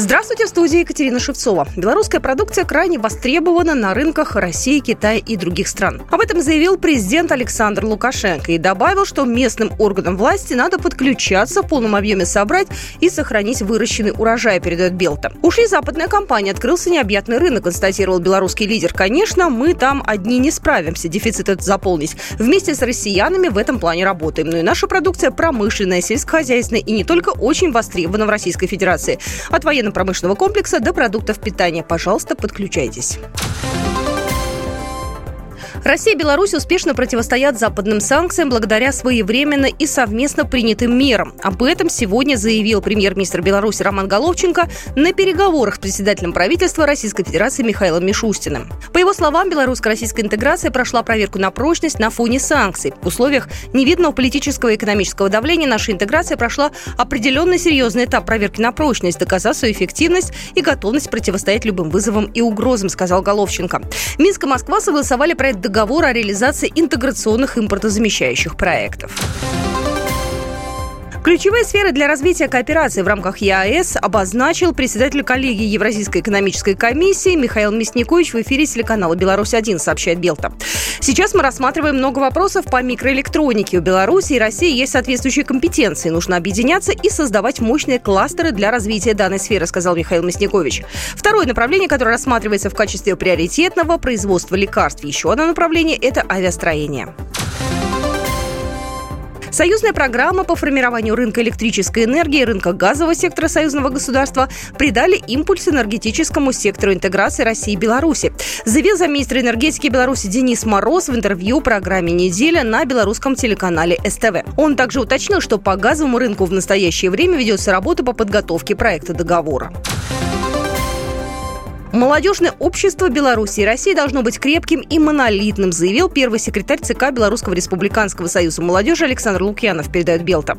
Здравствуйте, в студии Екатерина Шевцова. Белорусская продукция крайне востребована на рынках России, Китая и других стран. Об этом заявил президент Александр Лукашенко и добавил, что местным органам власти надо подключаться в полном объеме собрать и сохранить выращенный урожай, передает Белта. Ушли западная компания, открылся необъятный рынок, констатировал белорусский лидер. Конечно, мы там одни не справимся, дефицит этот заполнить. Вместе с россиянами в этом плане работаем. Но и наша продукция промышленная, сельскохозяйственная и не только очень востребована в Российской Федерации. От военных военно-промышленного комплекса до продуктов питания. Пожалуйста, подключайтесь. Россия и Беларусь успешно противостоят западным санкциям благодаря своевременно и совместно принятым мерам. Об этом сегодня заявил премьер-министр Беларуси Роман Головченко на переговорах с председателем правительства Российской Федерации Михаилом Мишустиным. По его словам, белорусско-российская интеграция прошла проверку на прочность на фоне санкций. В условиях невидного политического и экономического давления наша интеграция прошла определенный серьезный этап проверки на прочность, доказав свою эффективность и готовность противостоять любым вызовам и угрозам, сказал Головченко. Минск и Москва согласовали проект договор о реализации интеграционных импортозамещающих проектов. Ключевые сферы для развития кооперации в рамках ЕАЭС обозначил председатель коллегии Евразийской экономической комиссии Михаил Мясникович в эфире телеканала «Беларусь-1», сообщает Белта. Сейчас мы рассматриваем много вопросов по микроэлектронике. У Беларуси и России есть соответствующие компетенции. Нужно объединяться и создавать мощные кластеры для развития данной сферы, сказал Михаил Мясникович. Второе направление, которое рассматривается в качестве приоритетного – производства лекарств. Еще одно направление – это авиастроение. Союзная программа по формированию рынка электрической энергии и рынка газового сектора союзного государства придали импульс энергетическому сектору интеграции России и Беларуси. Заявил замминистра энергетики Беларуси Денис Мороз в интервью программе «Неделя» на белорусском телеканале СТВ. Он также уточнил, что по газовому рынку в настоящее время ведется работа по подготовке проекта договора. Молодежное общество Беларуси и России должно быть крепким и монолитным, заявил первый секретарь ЦК Белорусского республиканского союза молодежи Александр Лукьянов, передает Белта.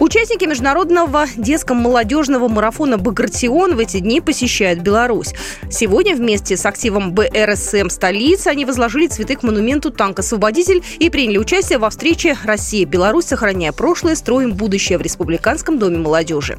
Участники международного детско-молодежного марафона «Багратион» в эти дни посещают Беларусь. Сегодня вместе с активом БРСМ столицы они возложили цветы к монументу «Танк-освободитель» и приняли участие во встрече «Россия-Беларусь. Сохраняя прошлое, строим будущее» в Республиканском доме молодежи.